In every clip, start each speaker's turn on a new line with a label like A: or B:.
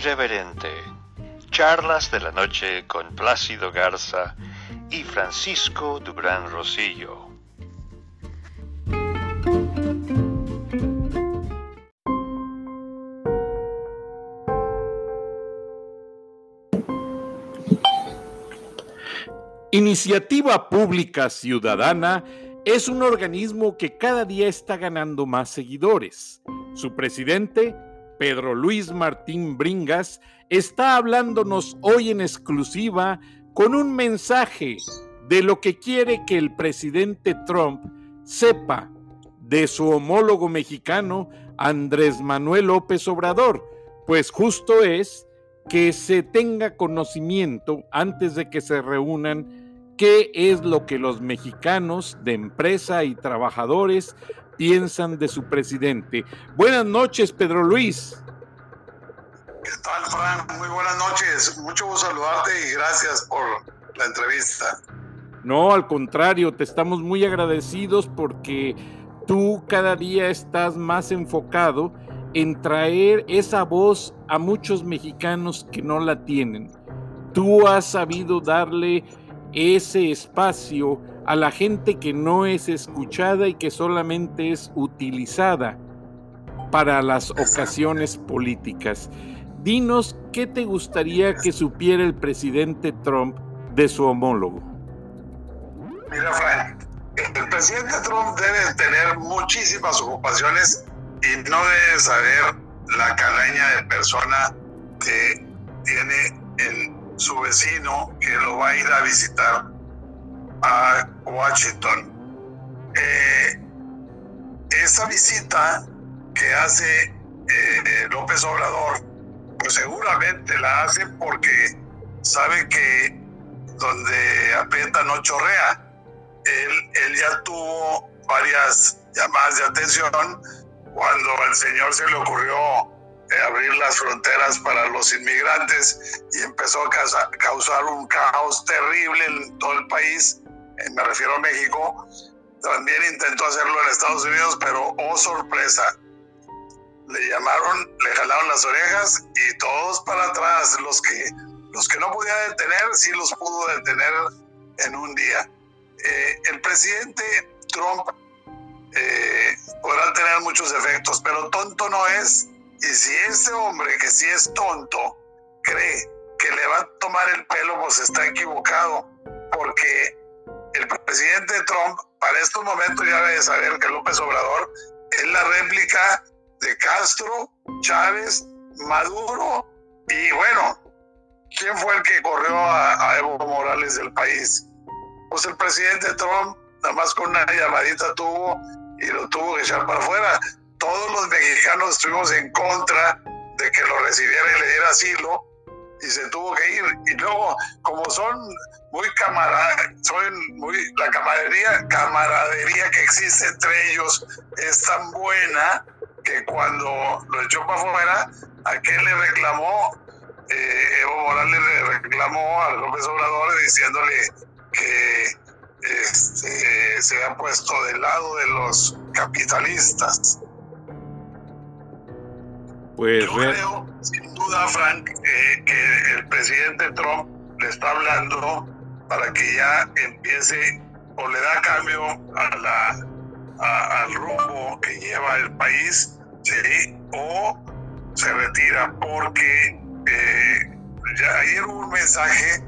A: Irreverente. Charlas de la noche con Plácido Garza y Francisco Dubrán Rosillo.
B: Iniciativa Pública Ciudadana es un organismo que cada día está ganando más seguidores. Su presidente, Pedro Luis Martín Bringas, está hablándonos hoy en exclusiva con un mensaje de lo que quiere que el presidente Trump sepa de su homólogo mexicano Andrés Manuel López Obrador, pues justo es que se tenga conocimiento antes de que se reúnan qué es lo que los mexicanos de empresa y trabajadores piensan de su presidente. Buenas noches, Pedro Luis.
C: ¿Qué tal, Frank? Muy buenas noches. Mucho gusto saludarte y gracias por la entrevista.
B: No, al contrario, te estamos muy agradecidos porque tú cada día estás más enfocado en traer esa voz a muchos mexicanos que no la tienen. Tú has sabido darle ese espacio a la gente que no es escuchada y que solamente es utilizada para las ocasiones políticas. Dinos qué te gustaría que supiera el presidente Trump de su homólogo.
C: Mira, Frank, el presidente Trump debe tener muchísimas ocupaciones y no debe saber la calaña de persona que tiene en su vecino que lo va a ir a visitar a Washington. Eh, esa visita que hace eh, López Obrador, pues seguramente la hace porque sabe que donde aprieta no chorrea. Él, él ya tuvo varias llamadas de atención cuando al señor se le ocurrió eh, abrir las fronteras para los inmigrantes y empezó a causar un caos terrible en todo el país, eh, me refiero a México, también intentó hacerlo en Estados Unidos, pero oh sorpresa, le llamaron, le jalaron las orejas y todos para atrás, los que, los que no podía detener, sí los pudo detener en un día. Eh, el presidente Trump eh, podrá tener muchos efectos, pero tonto no es. Y si este hombre, que sí es tonto, cree que le va a tomar el pelo, pues está equivocado, porque el presidente Trump, para estos momentos ya debe saber que López Obrador es la réplica de Castro, Chávez, Maduro y bueno, ¿quién fue el que corrió a, a Evo Morales del país? Pues el presidente Trump, nada más con una llamadita tuvo y lo tuvo que echar para afuera. Todos los mexicanos estuvimos en contra de que lo recibiera y le diera asilo y se tuvo que ir. Y luego, como son muy camaradas, son muy, la camaradería, camaradería que existe entre ellos es tan buena que cuando lo echó para afuera, aquel le reclamó, eh, Evo Morales le reclamó a López Obrador diciéndole que este, se ha puesto del lado de los capitalistas.
B: Pues
C: Yo creo, sin duda, Frank, eh, que el presidente Trump le está hablando para que ya empiece o le da cambio a la, al rumbo que lleva el país, ¿sí? o se retira, porque eh, ya ayer hubo un mensaje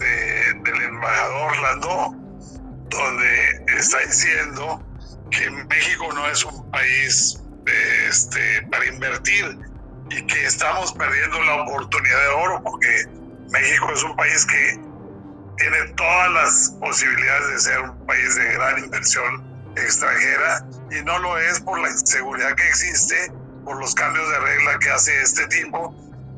C: del embajador Landó donde está diciendo que México no es un país este, para invertir y que estamos perdiendo la oportunidad de oro porque México es un país que tiene todas las posibilidades de ser un país de gran inversión extranjera y no lo es por la inseguridad que existe, por los cambios de regla que hace este tipo.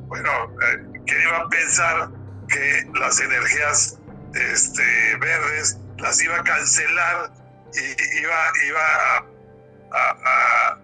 C: Bueno, eh, ¿quién iba a pensar que las energías este, verdes las iba a cancelar y iba, iba a,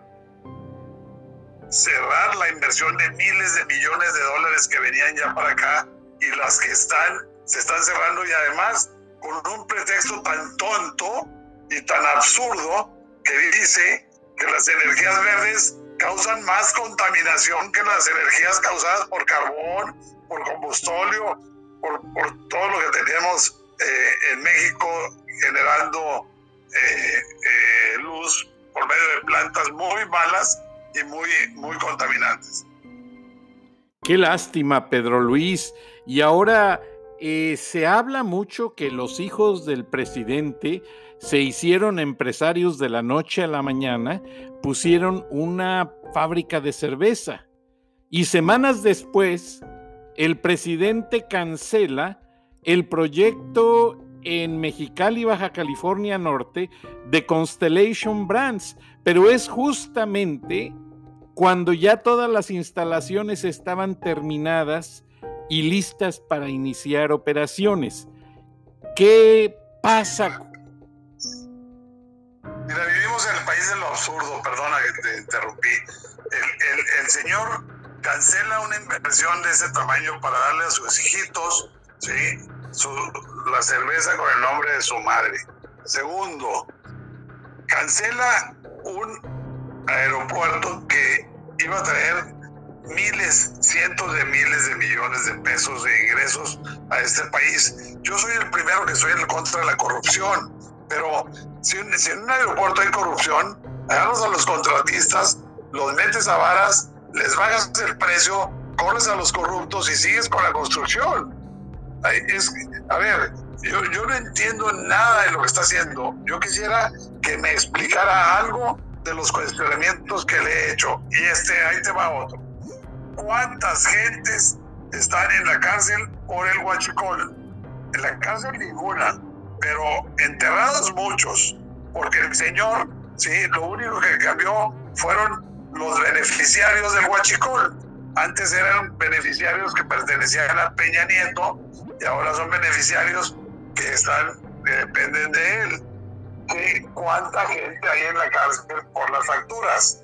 C: cerrar la inversión de miles de millones de dólares que venían ya para acá y las que están, se están cerrando y además con un pretexto tan tonto y tan absurdo que dice que las energías verdes causan más contaminación que las energías causadas por carbón, por combustóleo, por, todo lo que tenemos eh, en México generando eh, eh, luz por medio de plantas muy malas muy, muy contaminantes.
B: Qué lástima, Pedro Luis. Y ahora se habla mucho que los hijos del presidente se hicieron empresarios de la noche a la mañana, pusieron una fábrica de cerveza y semanas después el presidente cancela el proyecto en Mexicali, Baja California Norte, de Constellation Brands, pero es justamente cuando ya todas las instalaciones estaban terminadas y listas para iniciar operaciones. ¿Qué pasa?
C: Mira, vivimos en el país de lo absurdo, perdona que te interrumpí. El, señor cancela una inversión de ese tamaño para darle a sus hijitos, ¿sí? la cerveza con el nombre de su madre. Segundo, cancela un aeropuerto que iba a traer miles, cientos de miles de millones de pesos de ingresos a este país. Yo soy el primero que soy en contra de la corrupción, pero si, en un aeropuerto hay corrupción, agarras a los contratistas, los metes a varas, les bajas el precio, corres a los corruptos y sigues con la construcción. Es, a ver, yo, yo no entiendo nada de lo que está haciendo. Yo quisiera que me explicara algo de los cuestionamientos que le he hecho. Y este, ahí te va otro. ¿Cuántas gentes están en la cárcel por el huachicol? En la cárcel ninguna, pero enterrados muchos, porque el señor, sí, lo único que cambió fueron los beneficiarios del huachicol. Antes eran beneficiarios que pertenecían a Peña Nieto y ahora son beneficiarios que están, dependen de él. ¿Cuánta gente hay en la cárcel por las facturas?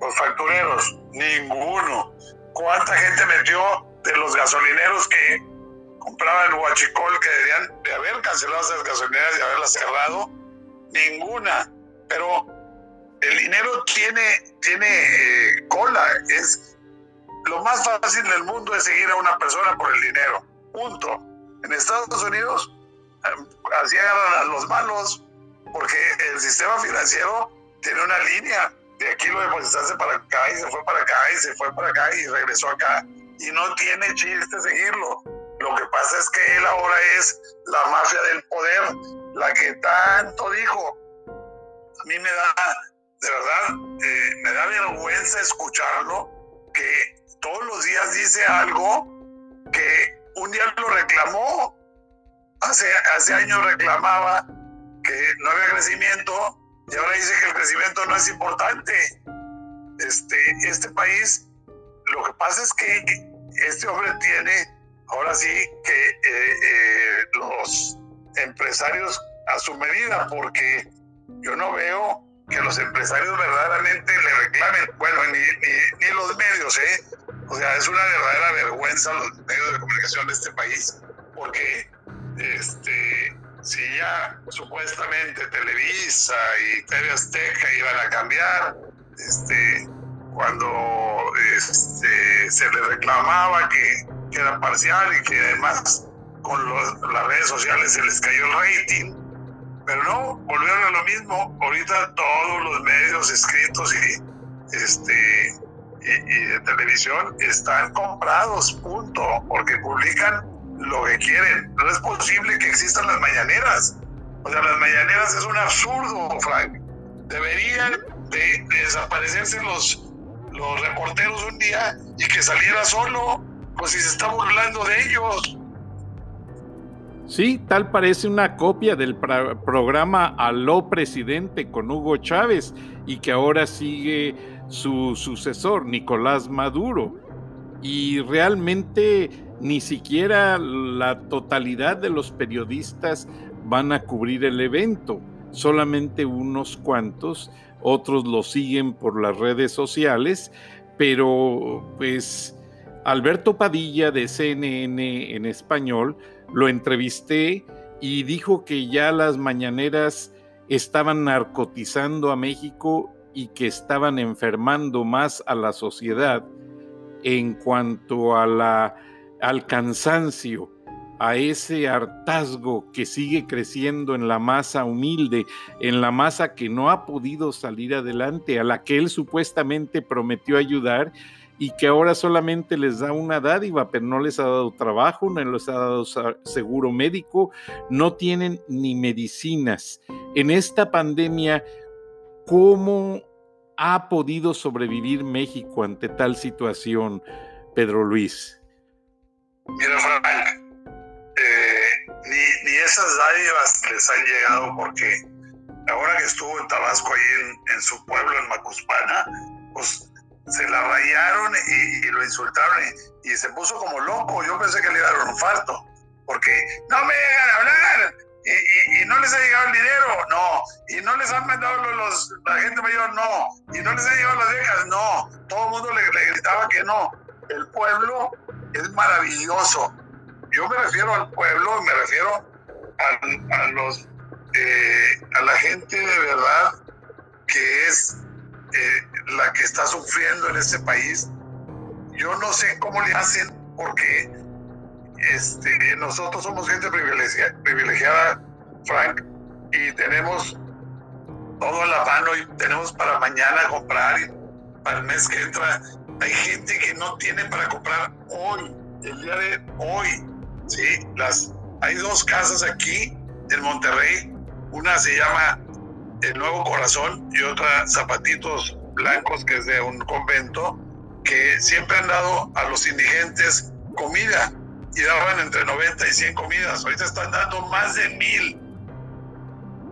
C: Los factureros, ninguno. ¿Cuánta gente metió de los gasolineros que compraban huachicol que deberían de haber cancelado esas gasolineras y haberlas cerrado? Ninguna. Pero el dinero tiene, tiene eh, cola. Es lo más fácil del mundo es seguir a una persona por el dinero. Punto. En Estados Unidos así agarran a los malos porque el sistema financiero tiene una línea. De aquí lo depositaste para acá y se fue para acá y se fue para acá y regresó acá. Y no tiene chiste seguirlo. Lo que pasa es que él ahora es la mafia del poder, la que tanto dijo. A mí me da, de verdad, eh, me da vergüenza escucharlo, que todos los días dice algo que un día lo reclamó, hace, años reclamaba que no había crecimiento y ahora dice que el crecimiento no es importante. Este, este país, lo que pasa es que este hombre tiene, ahora sí, que eh, eh, los empresarios a su medida, porque yo no veo que los empresarios verdaderamente le reclamen, bueno, ni, ni, ni los medios, ¿eh? O sea, es una verdadera vergüenza los medios de comunicación de este país, porque este, si ya supuestamente Televisa y TV Azteca iban a cambiar, este, cuando este, se les reclamaba que, era parcial y que además con las redes sociales se les cayó el rating, pero no, volvieron a lo mismo. Ahorita todos los medios escritos y este y, de televisión están comprados, punto, porque publican lo que quieren. No es posible que existan las mañaneras. O sea, las mañaneras es un absurdo, Frank. Deberían de, desaparecerse los, los reporteros un día y que saliera solo, pues si se está burlando de ellos.
B: Sí, tal parece una copia del programa Aló Presidente con Hugo Chávez y que ahora sigue su sucesor, Nicolás Maduro. Y realmente ni siquiera la totalidad de los periodistas van a cubrir el evento, solamente unos cuantos, otros lo siguen por las redes sociales, pero pues Alberto Padilla de CNN en español lo entrevisté y dijo que ya las mañaneras estaban narcotizando a México y que estaban enfermando más a la sociedad en cuanto a la, al cansancio, a ese hartazgo que sigue creciendo en la masa humilde, en la masa que no ha podido salir adelante, a la que él supuestamente prometió ayudar y que ahora solamente les da una dádiva, pero no les ha dado trabajo, no les ha dado seguro médico, no tienen ni medicinas. En esta pandemia, ¿cómo ha podido sobrevivir México ante tal situación, Pedro Luis?
C: Mira, Frank, eh, ni, esas dádivas les han llegado porque ahora que estuvo en Tabasco, ahí en, su pueblo, en Macuspana, pues se la rayaron y, lo insultaron y, se puso como loco. Yo pensé que le iba a un infarto, porque no me llegan a hablar y, no les ha llegado el dinero, no. Y no les han mandado los, la gente mayor, no. Y no les han llegado las viejas, no. Todo el mundo le, gritaba que no. El pueblo es maravilloso. Yo me refiero al pueblo, me refiero eh, a la gente de verdad que es eh, la que está sufriendo en este país. Yo no sé cómo le hacen porque este, nosotros somos gente privilegiada, Frank, y tenemos todo a la mano y tenemos para mañana comprar y para el mes que entra. Hay gente que no tiene para comprar hoy, el día de hoy. ¿sí? Las, hay dos casas aquí en Monterrey. Una se llama el Nuevo Corazón y otra Zapatitos Blancos, que es de un convento, que siempre han dado a los indigentes comida y daban entre 90 y 100 comidas. Ahorita están dando más de mil.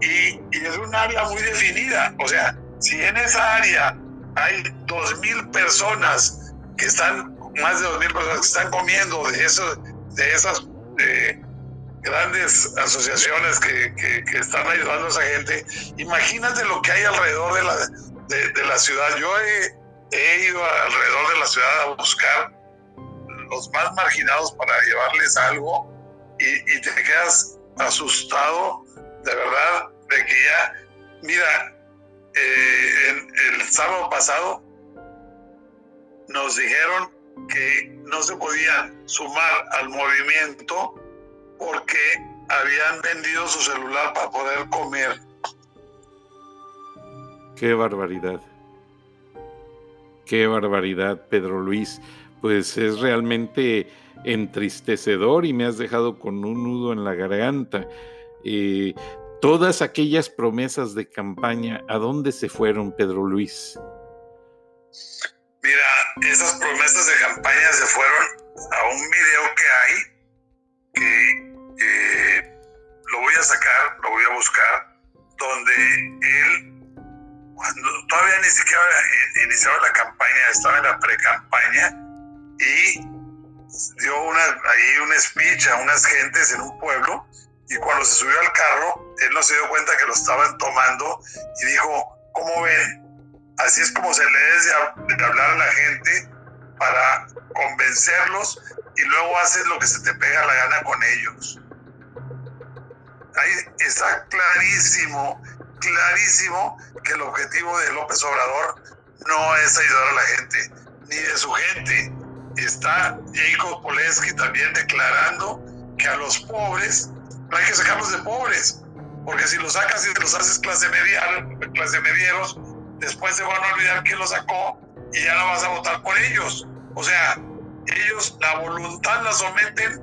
C: Y, y es un área muy definida. O sea, si en esa área hay dos mil personas que están, más de dos mil personas que están comiendo de, eso, de esas eh, grandes asociaciones que, que, están ayudando a esa gente. Imagínate lo que hay alrededor de la, de, la ciudad. Yo he, ido alrededor de la ciudad a buscar los más marginados para llevarles algo y te quedas asustado de verdad de que ya, mira, eh, el sábado pasado nos dijeron que no se podían sumar al movimiento porque habían vendido su celular para poder comer.
B: Qué barbaridad. Qué barbaridad, Pedro Luis. Pues es realmente entristecedor y me has dejado con un nudo en la garganta. Eh, todas aquellas promesas de campaña, ¿a dónde se fueron, Pedro Luis?
C: Mira, esas promesas de campaña se fueron a un video que hay que lo voy a sacar, lo voy a buscar, donde él, cuando todavía ni siquiera iniciaba la campaña, estaba en la pre-campaña y dio una, ahí un speech a unas gentes en un pueblo y cuando se subió al carro, él no se dio cuenta que lo estaban tomando y dijo, ¿cómo ven? Así es como se le debe de hablar a la gente para convencerlos y luego haces lo que se te pega la gana con ellos ahí está clarísimo, clarísimo que el objetivo de López Obrador no es ayudar a la gente, ni de su gente. Está Jacob Poleski también declarando que a los pobres no hay que sacarlos de pobres, porque si los sacas y los haces clase media, clase medieros, después se van a olvidar quién los sacó y ya no vas a votar por ellos. O sea, ellos la voluntad la someten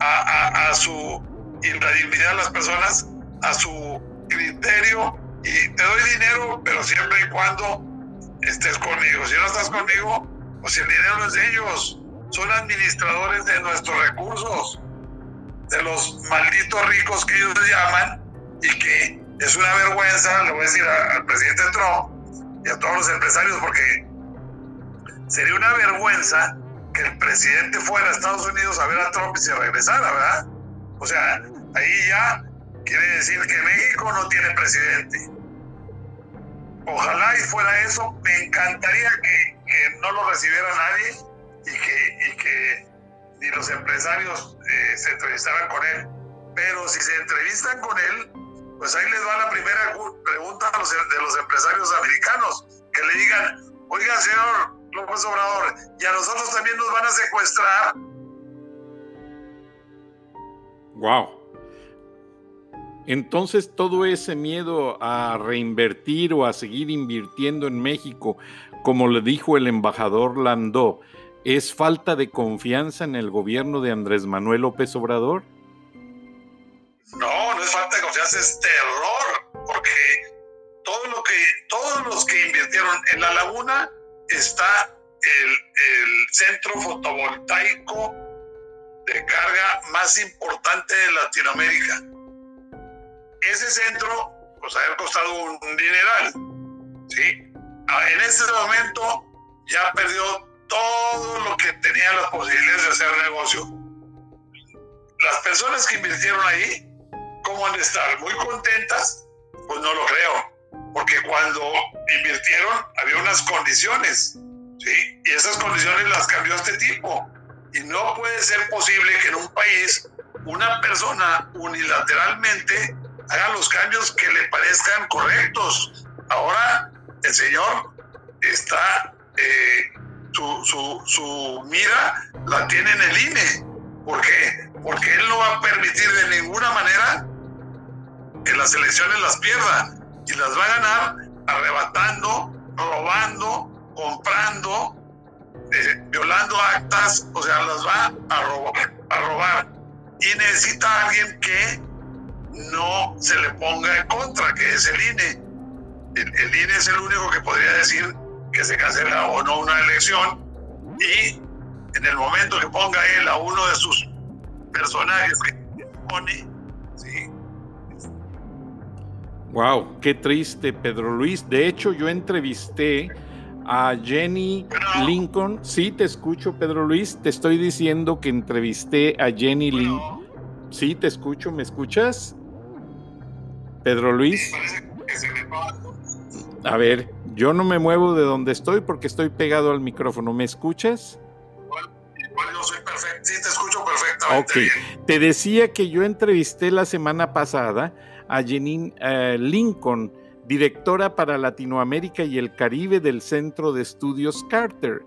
C: a su y las personas a su criterio y te doy dinero, pero siempre y cuando estés conmigo. Si no estás conmigo, pues el dinero no es de ellos, son administradores de nuestros recursos, de los malditos ricos que ellos llaman y que es una vergüenza, le voy a decir al presidente Trump y a todos los empresarios, porque sería una vergüenza que el presidente fuera a Estados Unidos a ver a Trump y se regresara, ¿verdad? O sea, ahí ya quiere decir que México no tiene presidente. Ojalá y fuera eso, me encantaría que, no lo recibiera nadie y que, y que ni los empresarios eh, se entrevistaran con él. Pero si se entrevistan con él, Pues ahí les va la primera pregunta de los empresarios americanos, que le digan, oiga, señor López Obrador, y a nosotros también nos van a secuestrar.
B: Wow. Entonces todo ese miedo a reinvertir o a seguir invirtiendo en México, como le dijo el embajador Landó, ¿es falta de confianza en el gobierno de Andrés Manuel López Obrador?
C: No, no es falta de confianza, es terror, porque todo lo que, todos los que invirtieron en la laguna está el, el centro fotovoltaico de carga más importante de Latinoamérica. Ese centro, pues haber costado un, dineral, ¿sí? Ah, en este momento ya perdió todo lo que tenía las posibilidades de hacer negocio. Las personas que invirtieron ahí, ¿cómo han de estar? ¿Muy contentas? Pues no lo creo, porque cuando invirtieron había unas condiciones, ¿sí? Y esas condiciones las cambió este tipo. Y no puede ser posible que en un país una persona unilateralmente haga los cambios que le parezcan correctos. Ahora el señor está, eh, su, su, su mira la tiene en el INE. ¿Por qué? Porque él no va a permitir de ninguna manera que las elecciones las pierda y las va a ganar arrebatando, robando, comprando, eh, violando actas, o sea, las va a robar, a robar. Y necesita alguien que no se le ponga en contra, que es el INE. El, el INE es el único que podría decir que se cancela o no una elección y en el momento que ponga él a uno de sus personajes que pone,
B: Wow, qué triste, Pedro Luis. De hecho, yo entrevisté a Jenny Lincoln. Sí, te escucho, Pedro Luis. Te estoy diciendo que entrevisté a Jenny Lincoln. Sí, te escucho, ¿me escuchas? Pedro Luis. A ver, yo no me muevo de donde estoy porque estoy pegado al micrófono. ¿Me escuchas?
C: Igual, yo soy perfecto. Sí, te escucho perfectamente.
B: Ok. Te decía que yo entrevisté la semana pasada a Jenny eh, Lincoln directora para Latinoamérica y el Caribe del Centro de Estudios Carter.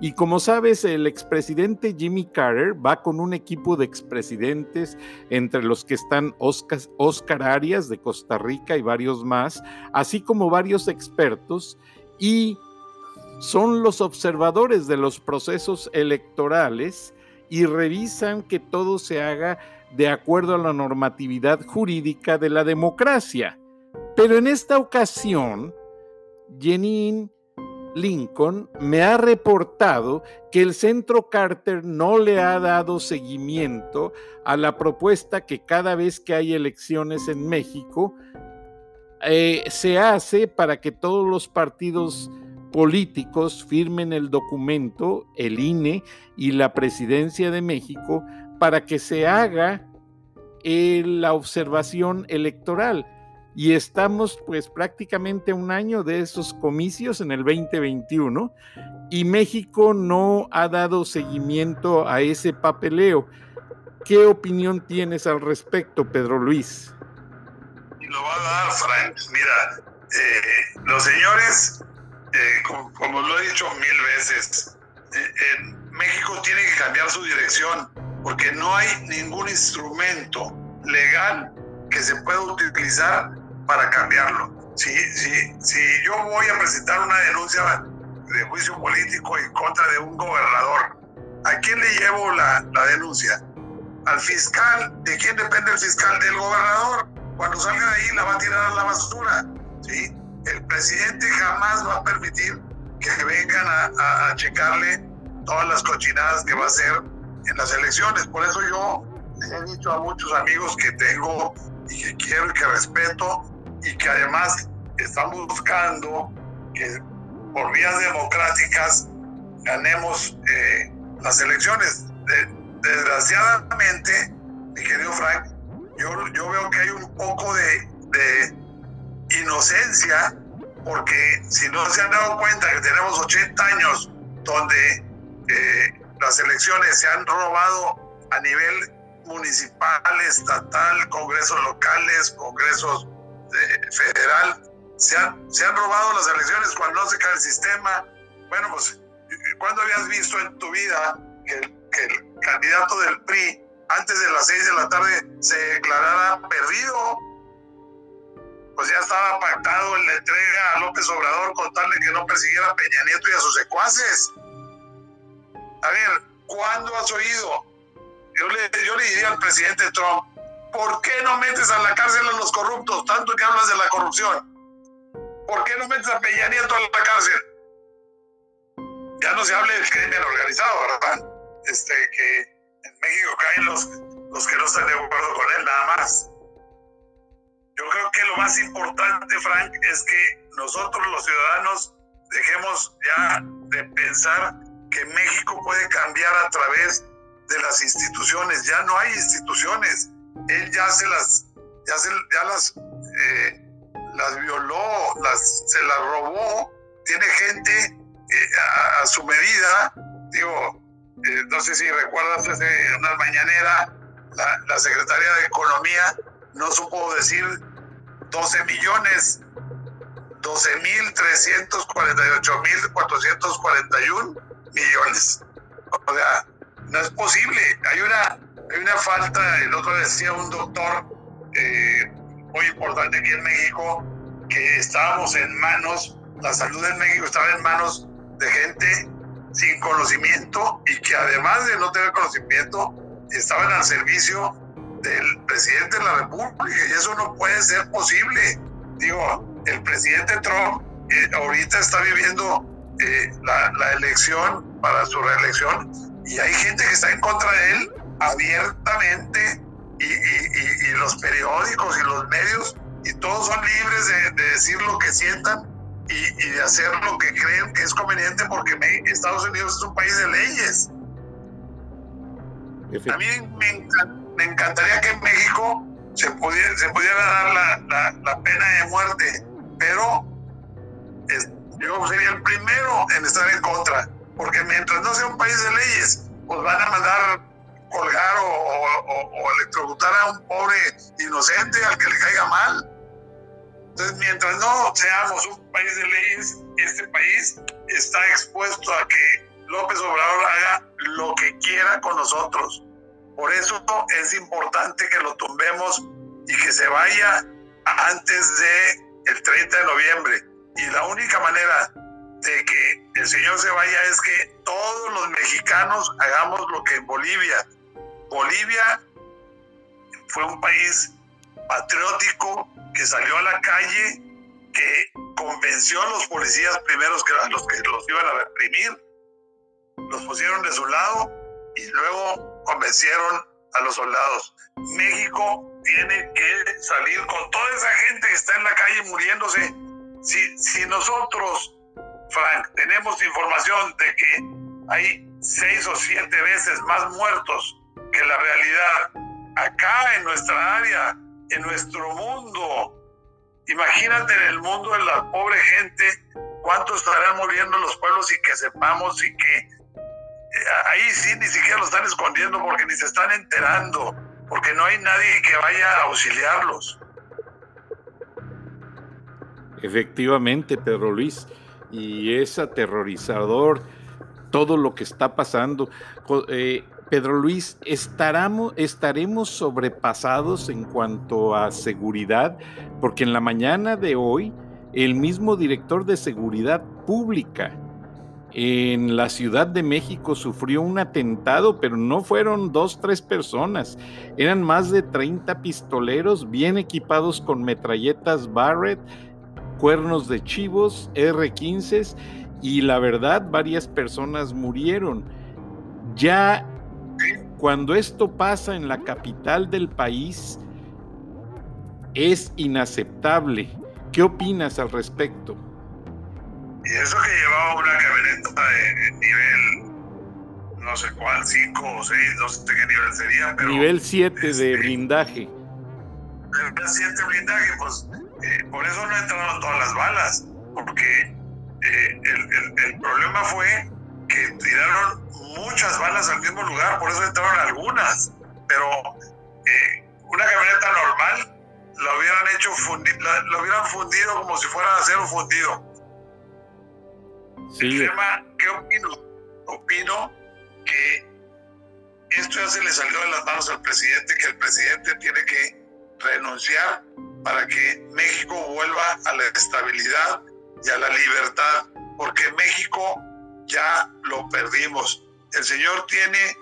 B: Y como sabes, el expresidente Jimmy Carter va con un equipo de expresidentes, entre los que están Oscar, Oscar Arias de Costa Rica y varios más, así como varios expertos, y son los observadores de los procesos electorales y revisan que todo se haga de acuerdo a la normatividad jurídica de la democracia. Pero en esta ocasión, Jenin Lincoln me ha reportado que el Centro Carter no le ha dado seguimiento a la propuesta que cada vez que hay elecciones en México eh, se hace para que todos los partidos políticos firmen el documento, el INE y la Presidencia de México, para que se haga eh, la observación electoral y estamos pues prácticamente un año de esos comicios en el 2021 y México no ha dado seguimiento a ese papeleo. ¿Qué opinión tienes al respecto, Pedro Luis?
C: Lo va a dar, Frank. Mira, eh, los señores, eh, como, lo he dicho mil veces, eh, México tiene que cambiar su dirección porque no hay ningún instrumento legal que se pueda utilizar para cambiarlo. Si, si, si yo voy a presentar una denuncia de juicio político en contra de un gobernador, ¿a quién le llevo la, la denuncia? ¿Al fiscal? ¿De quién depende el fiscal? Del gobernador. Cuando salga de ahí la va a tirar a la basura. ¿sí? El presidente jamás va a permitir que vengan a, a checarle todas las cochinadas que va a hacer en las elecciones. Por eso yo he dicho a muchos amigos que tengo y que quiero y que respeto y que además estamos buscando que por vías democráticas ganemos eh, las elecciones. desgraciadamente, mi querido Frank, yo, yo veo que hay un poco de, de inocencia porque si no se han dado cuenta que tenemos 80 años donde eh, las elecciones se han robado a nivel municipal, estatal, congresos locales, congresos federal, se han, se han robado las elecciones cuando no se cae el sistema. Bueno, pues, ¿cuándo habías visto en tu vida que el, candidato del PRI antes de las seis de la tarde se declarara perdido? Pues ya estaba pactado en la entrega a López Obrador con tal de que no persiguiera a Peña Nieto y a sus secuaces. A ver, ¿cuándo has oído? Yo le, yo le diría al presidente Trump, ¿por qué no metes a la cárcel a los corruptos? Tanto que hablas de la corrupción. ¿Por qué no metes a Peña Nieto a la cárcel? Ya no se hable del crimen organizado, ¿verdad? Este, que en México caen los, los que no están de acuerdo con él, nada más. Yo creo que lo más importante, Frank, es que nosotros los ciudadanos dejemos ya de pensar que México puede cambiar a través de las instituciones. Ya no hay instituciones. Él ya se las, ya, se, ya las, eh, las violó, las, se las robó. Tiene gente eh, a, su medida. Digo, eh, no sé si recuerdas hace una mañanera, la, la secretaria de Economía no supo decir 12 millones 12.348.441 millones. O sea, no es posible. Hay una, hay una falta, el otro decía un doctor eh, muy importante aquí en México, que estábamos en manos, la salud en México estaba en manos de gente sin conocimiento y que además de no tener conocimiento, estaban al servicio del presidente de la República y eso no puede ser posible. Digo, el presidente Trump eh, ahorita está viviendo eh, la, la, elección para su reelección y hay gente que está en contra de él abiertamente y, y, y, los periódicos y los medios y todos son libres de, de decir lo que sientan y, de hacer lo que creen que es conveniente porque Estados Unidos es un país de leyes. A mí me, me, encantaría que en México se pudiera, se pudiera dar la, la, la pena de muerte, pero yo sería el primero en estar en contra, porque mientras no sea un país de leyes, pues van a mandar colgar o, electrocutar a un pobre inocente al que le caiga mal. Entonces, mientras no seamos un país de leyes, este país está expuesto a que López Obrador haga lo que quiera con nosotros. Por eso es importante que lo tumbemos y que se vaya antes de el 30 de noviembre. Y la única manera de que el Señor se vaya es que todos los mexicanos hagamos lo que en Bolivia. Bolivia fue un país patriótico que salió a la calle, que convenció a los policías primeros que eran los que los iban a reprimir, los pusieron de su lado y luego convencieron a los soldados. México tiene que salir con toda esa gente que está en la calle muriéndose si, si nosotros, Frank, tenemos información de que hay seis o siete veces más muertos que la realidad acá en nuestra área, en nuestro mundo, imagínate en el mundo de la pobre gente, cuánto estarán muriendo los pueblos y que sepamos y que eh, ahí sí ni siquiera lo están escondiendo porque ni se están enterando, porque no hay nadie que vaya a auxiliarlos.
B: Efectivamente, Pedro Luis, y es aterrorizador todo lo que está pasando. Eh, Pedro Luis, ¿estaremos, ¿estaremos sobrepasados en cuanto a seguridad? Porque en la mañana de hoy, el mismo director de Seguridad Pública en la Ciudad de México sufrió un atentado, pero no fueron dos, tres personas, eran más de 30 pistoleros bien equipados con metralletas Barrett, cuernos de chivos, R15 y la verdad varias personas murieron. Ya cuando esto pasa en la capital del país es inaceptable. ¿Qué opinas al respecto?
C: Y eso que llevaba una camioneta de nivel, no sé cuál, 5 o 6, no sé qué nivel sería, pero...
B: Nivel 7 de este, blindaje.
C: Nivel 7 blindaje, pues eh, por eso no entraron todas las balas, porque eh, el, el, problema fue que tiraron muchas balas al mismo lugar, por eso entraron algunas. Pero eh, una camioneta normal la hubieran hecho lo hubieran fundido como si fuera acero fundido. Sí. ¿qué opino? Opino que esto ya se le salió de las manos al presidente, que el presidente tiene que renunciar para que México vuelva a la estabilidad y a la libertad, porque México ya lo perdimos. El Señor tiene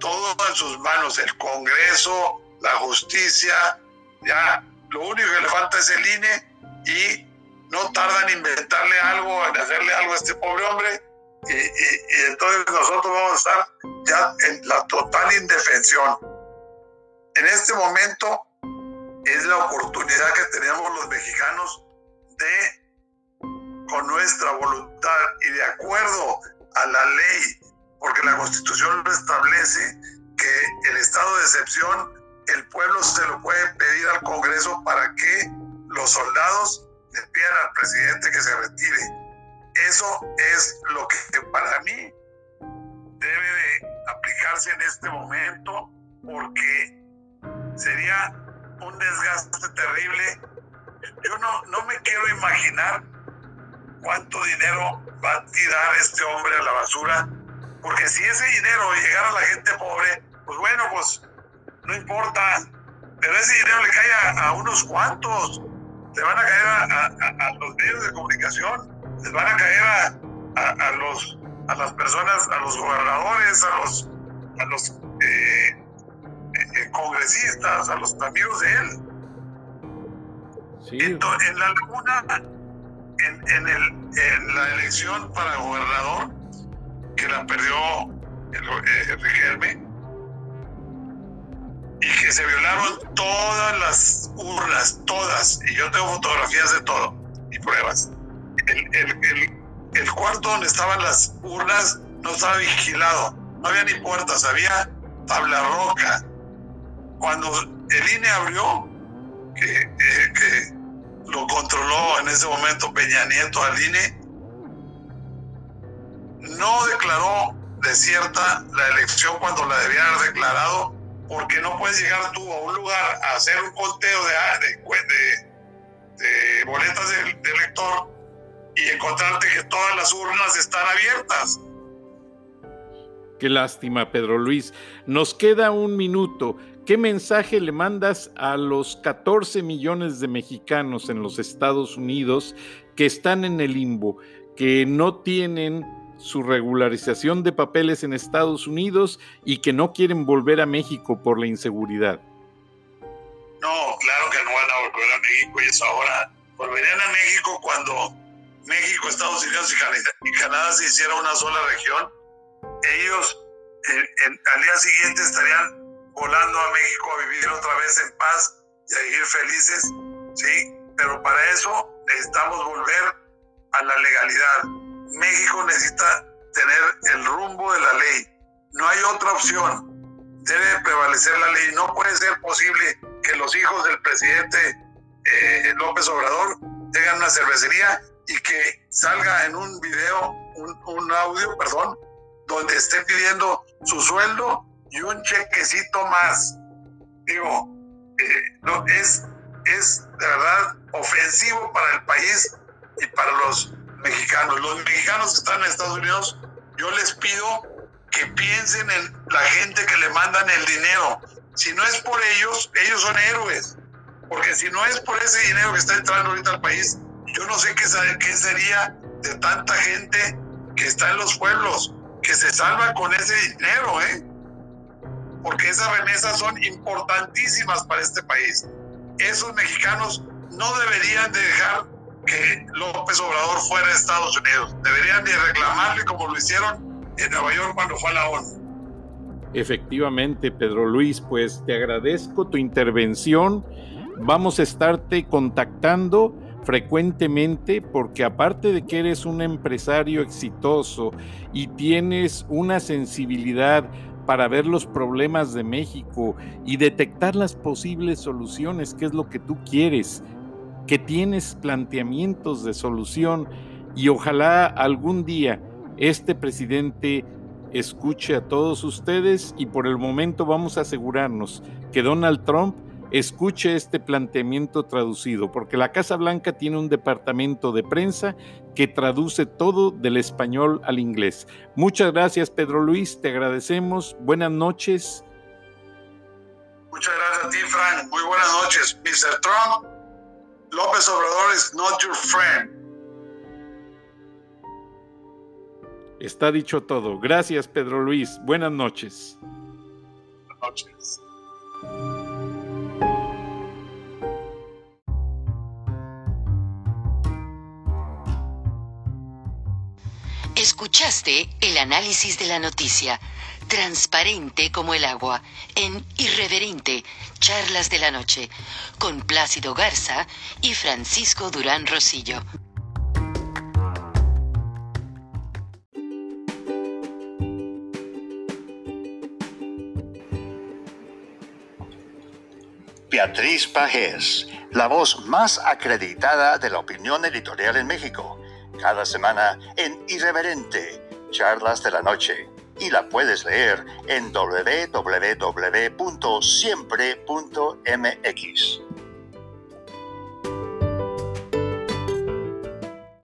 C: todo en sus manos, el Congreso, la justicia, ya lo único que le falta es el INE y no tardan en inventarle algo, en hacerle algo a este pobre hombre y, entonces nosotros vamos a estar ya en la total indefensión. En este momento es la oportunidad que tenemos los mexicanos de, con nuestra voluntad y de acuerdo a la ley, porque la constitución lo establece, que el estado de excepción el pueblo se lo puede pedir al Congreso para que los soldados le pidan al presidente que se retire. Eso es lo que para mí debe de aplicarse en este momento porque sería un desgaste terrible. Yo no, no me quiero imaginar cuánto dinero va a tirar este hombre a la basura, porque si ese dinero llegara a la gente pobre, pues bueno, pues no importa, pero ese dinero le cae a, unos cuantos, le van a caer a, los medios de comunicación, les van a caer a, los, a las personas, a los gobernadores, a los, a los eh, eh, congresistas, a los amigos de él. En, la laguna, en, en, el, en la elección para gobernador, que la perdió el, eh, Riquelme, y que se violaron todas las urnas, todas, y yo tengo fotografías de todo y pruebas. El, el, el, cuarto donde estaban las urnas no estaba vigilado, no había ni puertas, había tabla roca. Cuando el INE abrió, que, lo controló en ese momento Peña Nieto al INE, no declaró desierta la elección cuando la debía haber declarado porque no puedes llegar tú a un lugar a hacer un conteo de, de, de boletas de, elector y encontrarte que todas las urnas están abiertas.
B: Qué lástima, Pedro Luis. Nos queda un minuto. ¿Qué mensaje le mandas a los 14 millones de mexicanos en los Estados Unidos que están en el limbo, que no tienen su regularización de papeles en Estados Unidos y que no quieren volver a México por la inseguridad.
C: No, claro que no van a volver a México y eso ahora volverían a México cuando México, Estados Unidos y Canadá se hiciera una sola región. Ellos al día siguiente estarían volando a México a vivir otra vez en paz y a vivir felices, ¿sí? Pero para eso necesitamos volver a la legalidad México necesita tener el rumbo de la ley. No hay otra opción. Debe prevalecer la ley. No puede ser posible que los hijos del presidente eh, López Obrador tengan una cervecería y que salga en un video, un, audio, perdón, donde esté pidiendo su sueldo y un chequecito más. Digo, eh, no, es, es de verdad ofensivo para el país y para los mexicanos. Los mexicanos que están en Estados Unidos, yo les pido que piensen en la gente que le mandan el dinero. Si no es por ellos, ellos son héroes. Porque si no es por ese dinero que está entrando ahorita al país, yo no sé qué, qué sería de tanta gente que está en los pueblos, que se salva con ese dinero, ¿eh? Porque esas remesas son importantísimas para este país. Esos mexicanos no deberían de dejar que López Obrador fuera de Estados Unidos. Deberían de reclamarle como lo hicieron en Nueva York cuando fue a la ONU.
B: Efectivamente, Pedro Luis, pues te agradezco tu intervención. Vamos a estarte contactando frecuentemente porque aparte de que eres un empresario exitoso y tienes una sensibilidad para ver los problemas de México y detectar las posibles soluciones, que es lo que tú quieres que tienes planteamientos de solución. Y ojalá algún día este presidente escuche a todos ustedes y por el momento vamos a asegurarnos que Donald Trump escuche este planteamiento traducido, porque la Casa Blanca tiene un departamento de prensa que traduce todo del español al inglés. Muchas gracias, Pedro Luis, te agradecemos. Buenas noches.
C: Muchas gracias a ti, Frank. Muy buenas noches. Mr. Trump, López Obrador is not your friend.
B: Está dicho todo. Gracias, Pedro Luis. Buenas noches.
C: Buenas noches.
D: Escuchaste el análisis de la noticia, transparente como el agua, en Irreverente, Charlas de la Noche, con Plácido Garza y Francisco Durán Rosillo.
A: Beatriz Pajés, la voz más acreditada de la opinión editorial en México cada semana en Irreverente, Charlas de la Noche, y la puedes leer en www.siempre.mx.